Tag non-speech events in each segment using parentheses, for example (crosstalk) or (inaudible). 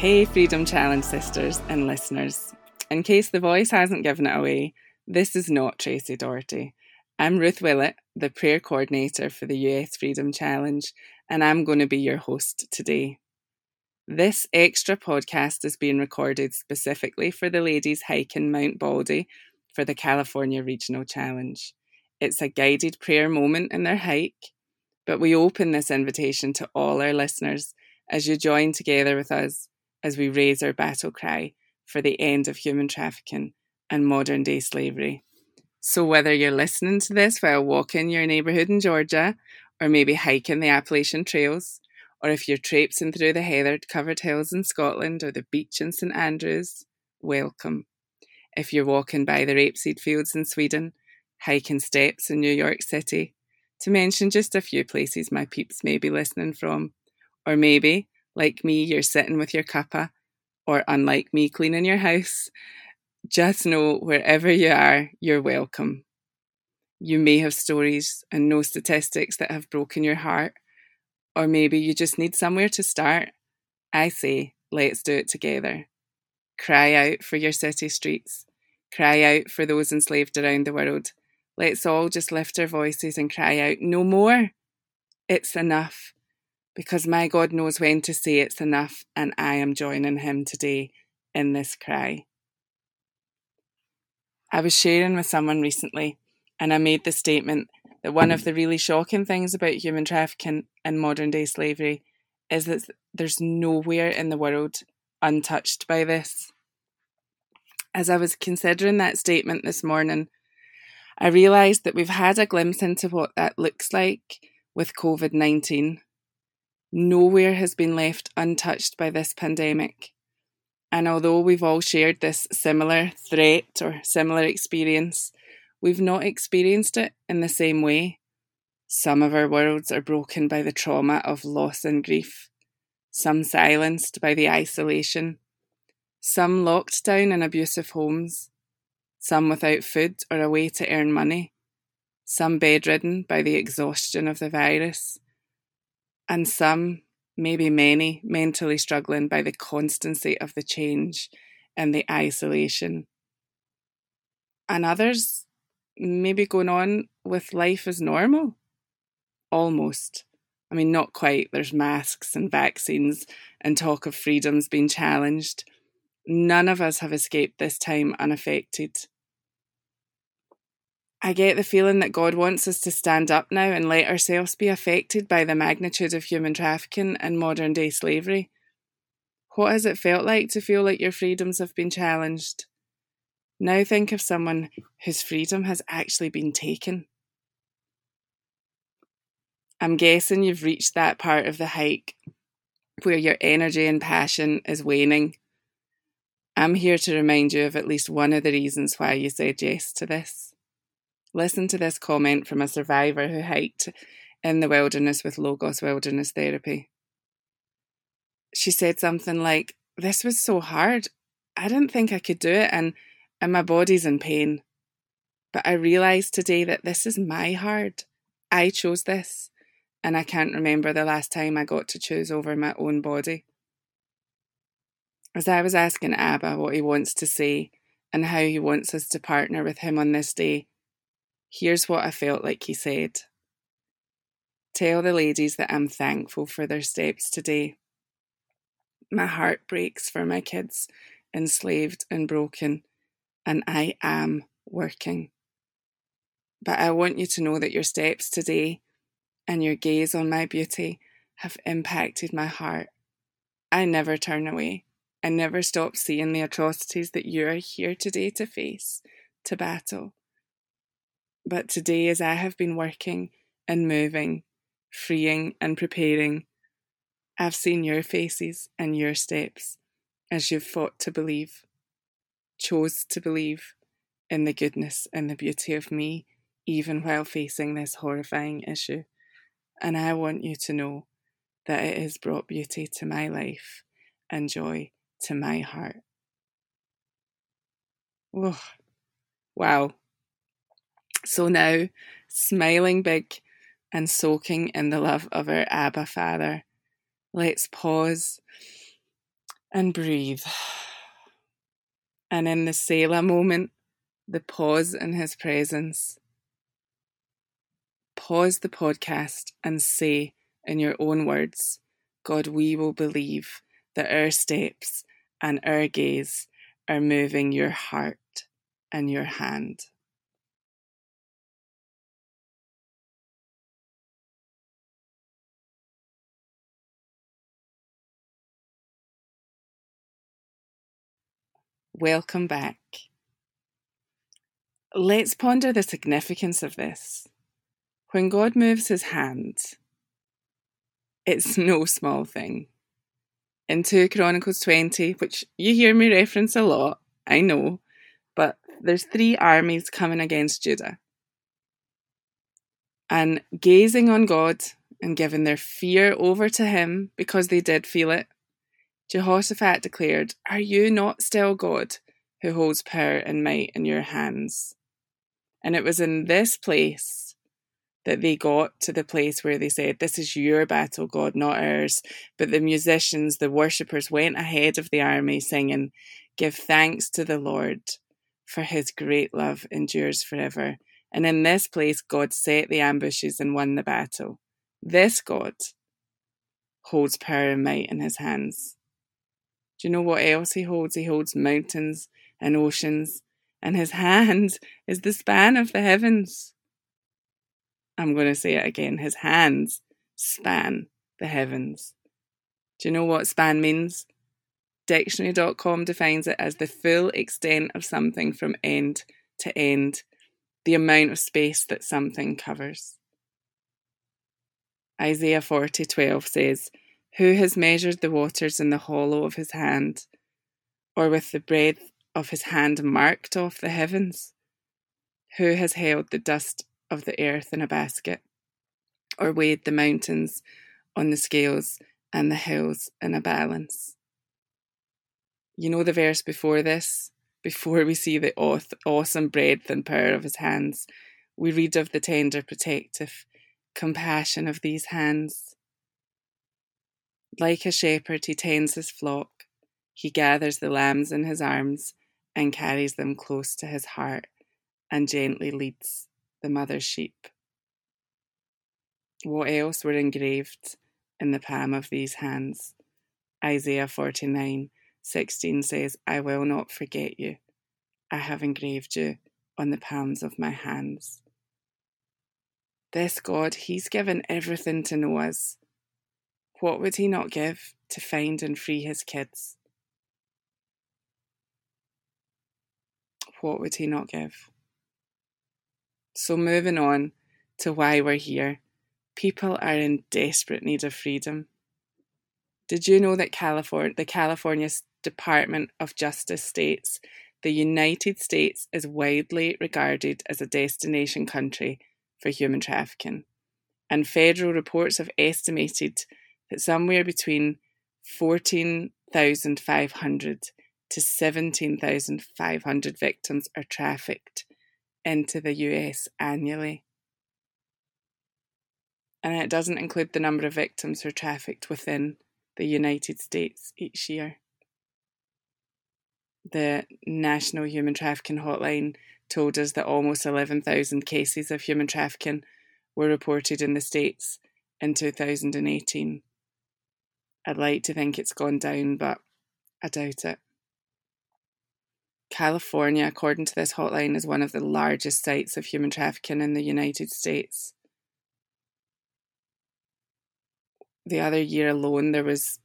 Hey, Freedom Challenge sisters and listeners. In case the voice hasn't given it away, this is not Tracy Doherty. I'm Ruth Willett, the prayer coordinator for the US Freedom Challenge, and I'm going to be your host today. This extra podcast is being recorded specifically for the ladies hiking Mount Baldy for the California Regional Challenge. It's a guided prayer moment in their hike, but we open this invitation to all our listeners as you join together with us as we raise our battle cry for the end of human trafficking and modern day slavery. So, whether you're listening to this while walking your neighbourhood in Georgia, or maybe hiking the Appalachian Trails, or if you're traipsing through the heather covered hills in Scotland or the beach in St Andrews, welcome. If you're walking by the rapeseed fields in Sweden, hiking steps in New York City, to mention just a few places my peeps may be listening from, or maybe like me, you're sitting with your cuppa, or unlike me, cleaning your house, just know wherever you are, you're welcome. You may have stories and no statistics that have broken your heart, or maybe you just need somewhere to start. I say, let's do it together. Cry out for your city streets. Cry out for those enslaved around the world. Let's all just lift our voices and cry out, no more. It's enough because my God knows when to say it's enough, and I am joining him today in this cry. I was sharing with someone recently, and I made the statement that one of the really shocking things about human trafficking and modern day slavery is that there's nowhere in the world untouched by this. As I was considering that statement this morning, I realised that we've had a glimpse into what that looks like with COVID 19 Nowhere has been left untouched by this pandemic. And although we've all shared this similar threat or similar experience, we've not experienced it in the same way. Some of our worlds are broken by the trauma of loss and grief, some silenced by the isolation, some locked down in abusive homes, some without food or a way to earn money, some bedridden by the exhaustion of the virus and some, maybe many, mentally struggling by the constancy of the change and the isolation. And others maybe going on with life as normal. Almost. I mean, not quite. There's masks and vaccines and talk of freedoms being challenged. None of us have escaped this time unaffected. I get the feeling that God wants us to stand up now and let ourselves be affected by the magnitude of human trafficking and modern day slavery. What has it felt like to feel like your freedoms have been challenged? Now think of someone whose freedom has actually been taken. I'm guessing you've reached that part of the hike where your energy and passion is waning. I'm here to remind you of at least one of the reasons why you said yes to this. Listen to this comment from a survivor who hiked in the wilderness with Logos Wilderness Therapy. She said something like, This was so hard. I didn't think I could do it, and, and my body's in pain. But I realised today that this is my hard. I chose this, and I can't remember the last time I got to choose over my own body. As I was asking Abba what he wants to say and how he wants us to partner with him on this day, Here's what I felt like he said Tell the ladies that I'm thankful for their steps today. My heart breaks for my kids, enslaved and broken, and I am working. But I want you to know that your steps today and your gaze on my beauty have impacted my heart. I never turn away. I never stop seeing the atrocities that you are here today to face, to battle. But today, as I have been working and moving, freeing and preparing, I've seen your faces and your steps, as you've fought to believe, chose to believe in the goodness and the beauty of me, even while facing this horrifying issue. And I want you to know that it has brought beauty to my life and joy to my heart. Oh, wow. So now, smiling big and soaking in the love of our Abba Father, let's pause and breathe. And in the Selah moment, the pause in his presence, pause the podcast and say in your own words, God, we will believe that our steps and our gaze are moving your heart and your hand. Welcome back. Let's ponder the significance of this. When God moves his hand, it's (laughs) no small thing. In 2 Chronicles 20, which you hear me reference a lot, I know, but there's three armies coming against Judah. And gazing on God and giving their fear over to him because they did feel it, Jehoshaphat declared, Are you not still God who holds power and might in your hands? And it was in this place that they got to the place where they said, This is your battle, God, not ours. But the musicians, the worshippers, went ahead of the army singing, Give thanks to the Lord, for his great love endures forever. And in this place, God set the ambushes and won the battle. This God holds power and might in his hands. Do you know what else he holds? He holds mountains and oceans, and his (laughs) hand is the span of the heavens. I'm going to say it again. His hands span the heavens. Do you know what span means? Dictionary.com defines it as the full extent of something from end to end, the amount of space that something covers. Isaiah 40:12 says, who has measured the waters in the hollow of his hand, or with the breadth of his hand marked off the heavens? Who has held the dust of the earth in a basket, or weighed the mountains on the scales and the hills in a balance? You know the verse before this? Before we see the awesome breadth and power of his hands, we read of the tender, protective compassion of these hands. Like a shepherd, he tends his flock. He gathers the lambs in his arms and carries them close to his heart and gently leads the mother sheep. What else were engraved in the palm of these hands? Isaiah 49 16 says, I will not forget you. I have engraved you on the palms of my hands. This God, He's given everything to know us. What would he not give to find and free his kids? What would he not give? So, moving on to why we're here, people are in desperate need of freedom. Did you know that California, the California Department of Justice states the United States is widely regarded as a destination country for human trafficking? And federal reports have estimated that somewhere between 14,500 to 17,500 victims are trafficked into the US annually. And it doesn't include the number of victims who are trafficked within the United States each year. The National Human Trafficking Hotline told us that almost 11,000 cases of human trafficking were reported in the States in 2018. I'd like to think it's gone down, but I doubt it. California, according to this hotline, is one of the largest sites of human trafficking in the United States. The other year alone, there was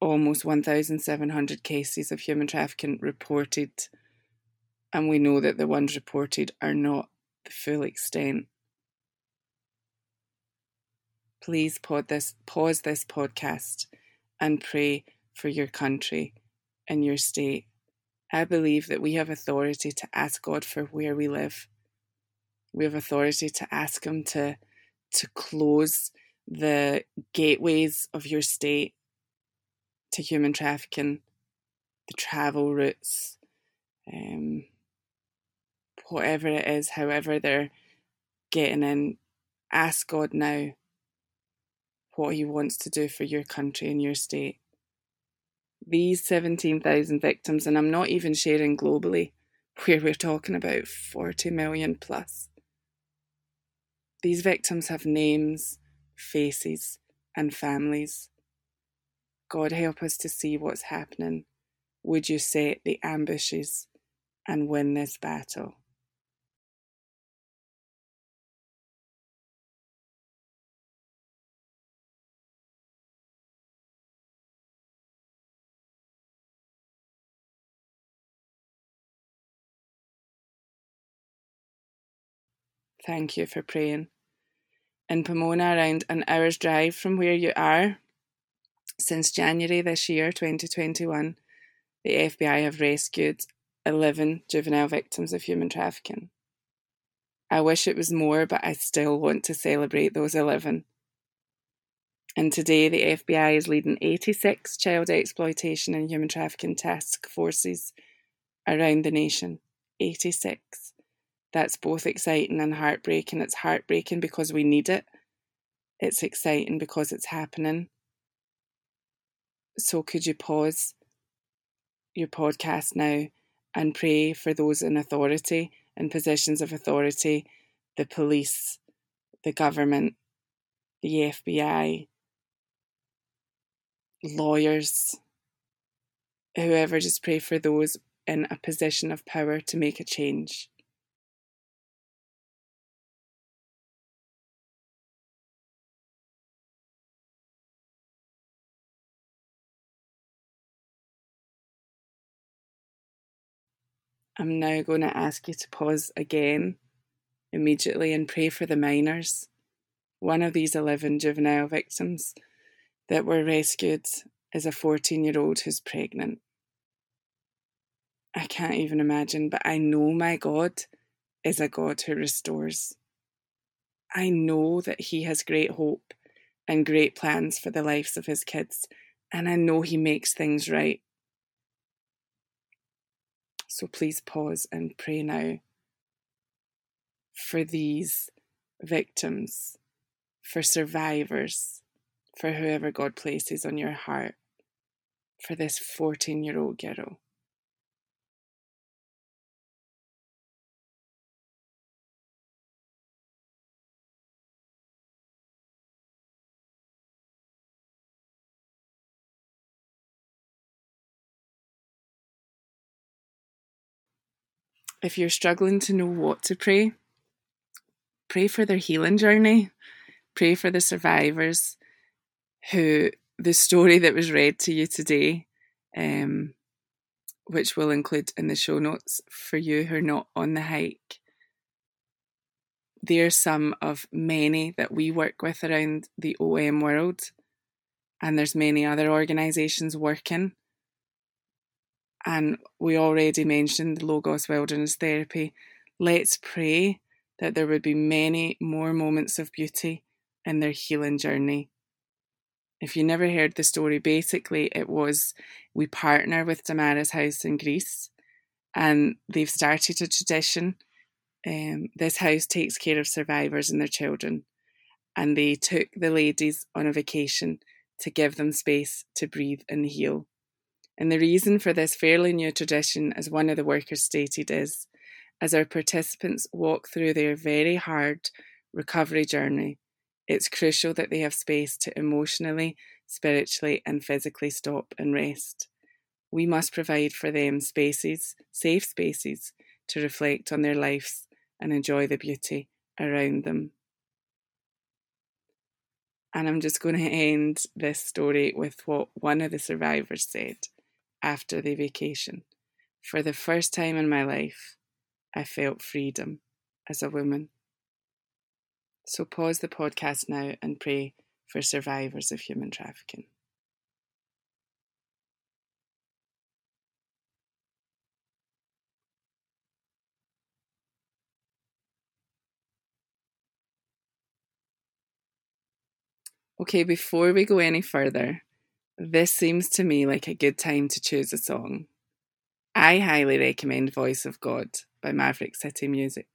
almost 1,700 cases of human trafficking reported, and we know that the ones reported are not the full extent please pause this, pause this podcast and pray for your country and your state. I believe that we have authority to ask God for where we live. We have authority to ask Him to, to close the gateways of your state to human trafficking, the travel routes, um, whatever it is, however they're getting in, ask God now what He wants to do for your country and your state. These 17,000 victims, and I'm not even sharing globally, (laughs) where we're talking about 40 million plus. These victims have names, faces, and families. God, help us to see what's happening. Would you set the ambushes and win this battle? Thank you for praying. In Pomona, around an hour's drive from where you are, since January this year, 2021, the FBI have rescued 11 juvenile victims of human trafficking. I wish it was more, but I still want to celebrate those 11. And today, the FBI is leading 86 child exploitation and human trafficking task forces around the nation. 86 that's both exciting and heartbreaking. It's heartbreaking because we need it, it's exciting because it's happening. So, could you pause your podcast now and pray for those in authority, in positions of authority, the police, the government, the FBI, lawyers, whoever, just pray for those in a position of power to make a change. I'm now going to ask you to pause again immediately and pray for the minors. One of these 11 juvenile victims that were rescued is a 14 year old who's pregnant. I can't even imagine, but I know my God is a God who restores. I know that He has great hope and great plans for the lives of His kids, and I know He makes things right. So please pause and pray now for these victims, for survivors, for whoever God places on your heart, for this 14 year old girl. If you're struggling to know what to pray, pray for their healing journey. Pray for the survivors who the story that was read to you today, um, which will include in the show notes for you who are not on the hike. They're some of many that we work with around the OM world, and there's many other organisations working and we already mentioned the Logos Wilderness Therapy. Let's pray that there would be many more moments of beauty in their healing journey. If you never heard the story, basically it was we partner with Damaris House in Greece and they've started a tradition. Um, this house takes care of survivors and their children, and they took the ladies on a vacation to give them space to breathe and heal. And the reason for this fairly new tradition, as one of the workers stated, is as our participants walk through their very hard recovery journey, it's crucial that they have space to emotionally, spiritually, and physically stop and rest. We must provide for them spaces, safe spaces, to reflect on their lives and enjoy the beauty around them. And I'm just going to end this story with what one of the survivors said after the vacation. For the first time in my life, I felt freedom as a woman. So pause the podcast now and pray for survivors of human trafficking. Okay, before we go any further, this seems to me like a good time to choose a song. I highly recommend Voice of God by Maverick City Music.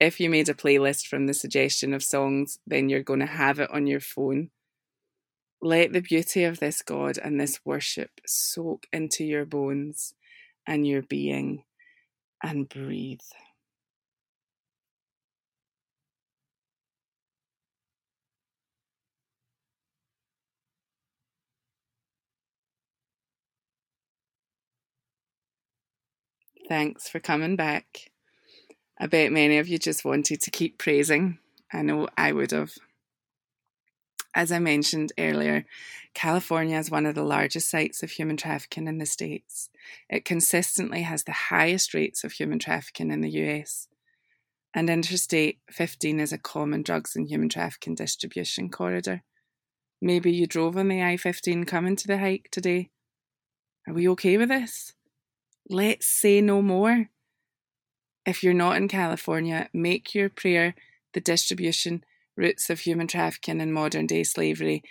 If you made a playlist from the suggestion of songs, then you're going to have it on your phone. Let the beauty of this God and this worship soak into your bones and your being and breathe. Thanks for coming back. I bet many of you just wanted to keep praising. I know I would have. As I mentioned earlier, California is one of the largest sites of human trafficking in the States. It consistently has the highest rates of human trafficking in the US. And Interstate 15 is a common drugs and human trafficking distribution corridor. Maybe you drove on the I 15 coming to the hike today. Are we okay with this? Let's say no more. If you're not in California, make your prayer the distribution routes of human trafficking and modern day slavery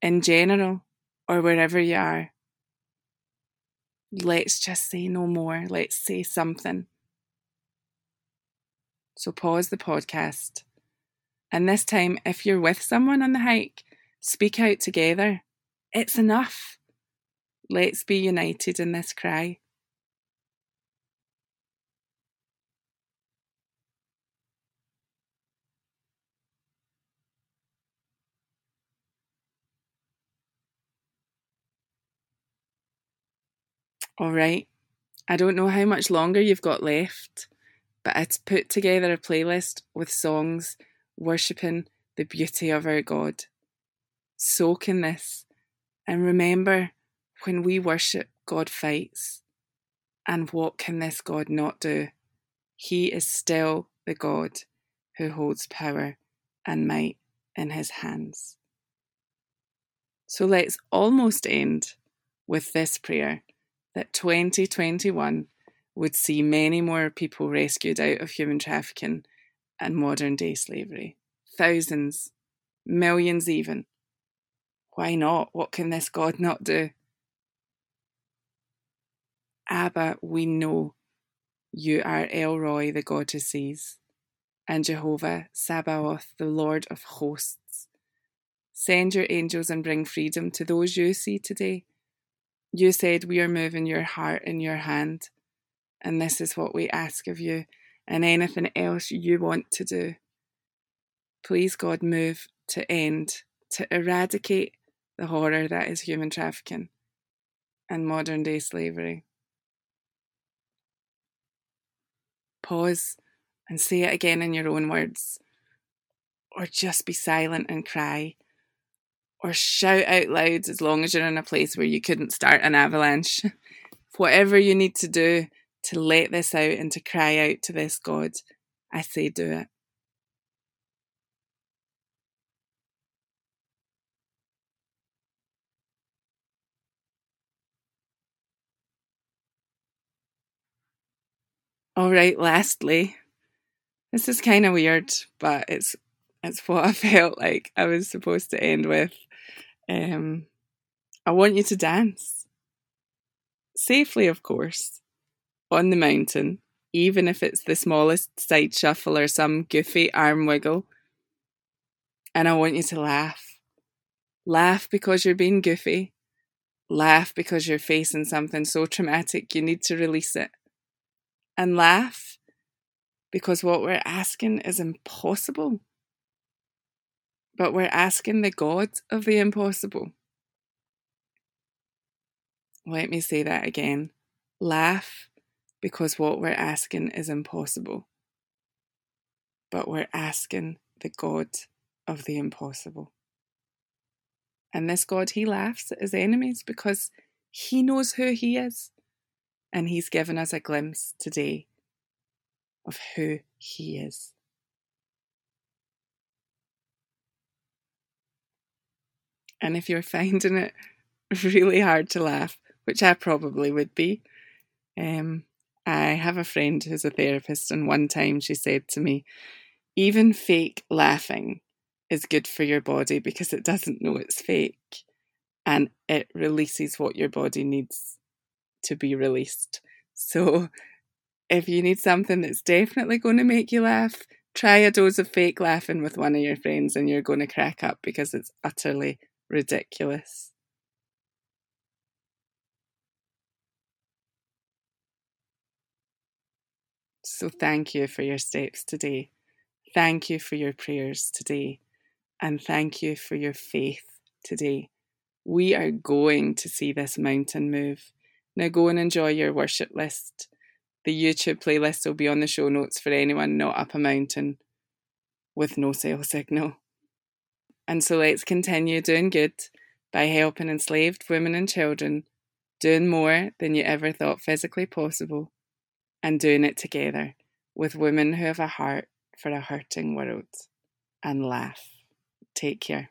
in general or wherever you are. Let's just say no more. Let's say something. So pause the podcast. And this time, if you're with someone on the hike, speak out together. It's enough. Let's be united in this cry. All right. I don't know how much longer you've got left, but I'd put together a playlist with songs worshipping the beauty of our God. Soak in this and remember when we worship, God fights. And what can this God not do? He is still the God who holds power and might in his hands. So let's almost end with this prayer that 2021 would see many more people rescued out of human trafficking and modern day slavery. Thousands, millions even. Why not? What can this God not do? Abba, we know you are El Roi, the God who sees, and Jehovah Sabaoth, the Lord of hosts. Send your angels and bring freedom to those you see today you said, We are moving your heart in your hand, and this is what we ask of you, and anything else you want to do. Please, God, move to end, to eradicate the horror that is human trafficking and modern day slavery. Pause and say it again in your own words, or just be silent and cry or shout out loud as long as you're in a place where you couldn't start an avalanche. (laughs) Whatever you need to do to let this out and to cry out to this God, I say do it. All right, lastly, this is kind of weird, but it's it's what I (laughs) felt like I was supposed to end with. Um, I want you to dance. Safely, of course, on the mountain, even if it's the smallest side shuffle or some goofy arm wiggle. And I want you to laugh. Laugh because you're being goofy. Laugh because you're facing something so traumatic you need to release it. And laugh because what we're asking is impossible but we're asking the God of the impossible. Let me say that again. Laugh because what we're asking is impossible. But we're asking the God of the impossible. And this God, he laughs at his enemies because he knows who he is. And he's given us a glimpse today of who he is. And if you're finding it (laughs) really hard to laugh, which I probably would be, um, I have a friend who's a therapist, and one time she said to me, even fake laughing is good for your body because it doesn't know it's fake and it releases what your body needs to be released. So if you need something that's definitely going to make you laugh, try a dose of fake laughing with one of your friends and you're going to crack up because it's utterly ridiculous. So, thank you for your steps today. Thank you for your prayers today. And thank you for your faith today. We are going to see this mountain move. Now, go and enjoy your worship list. The YouTube playlist will be on the show notes for anyone not up a mountain with no cell signal. And so let's continue doing good by helping enslaved women and children, doing more than you ever thought physically possible, and doing it together with women who have a heart for a hurting world. And laugh. Take care.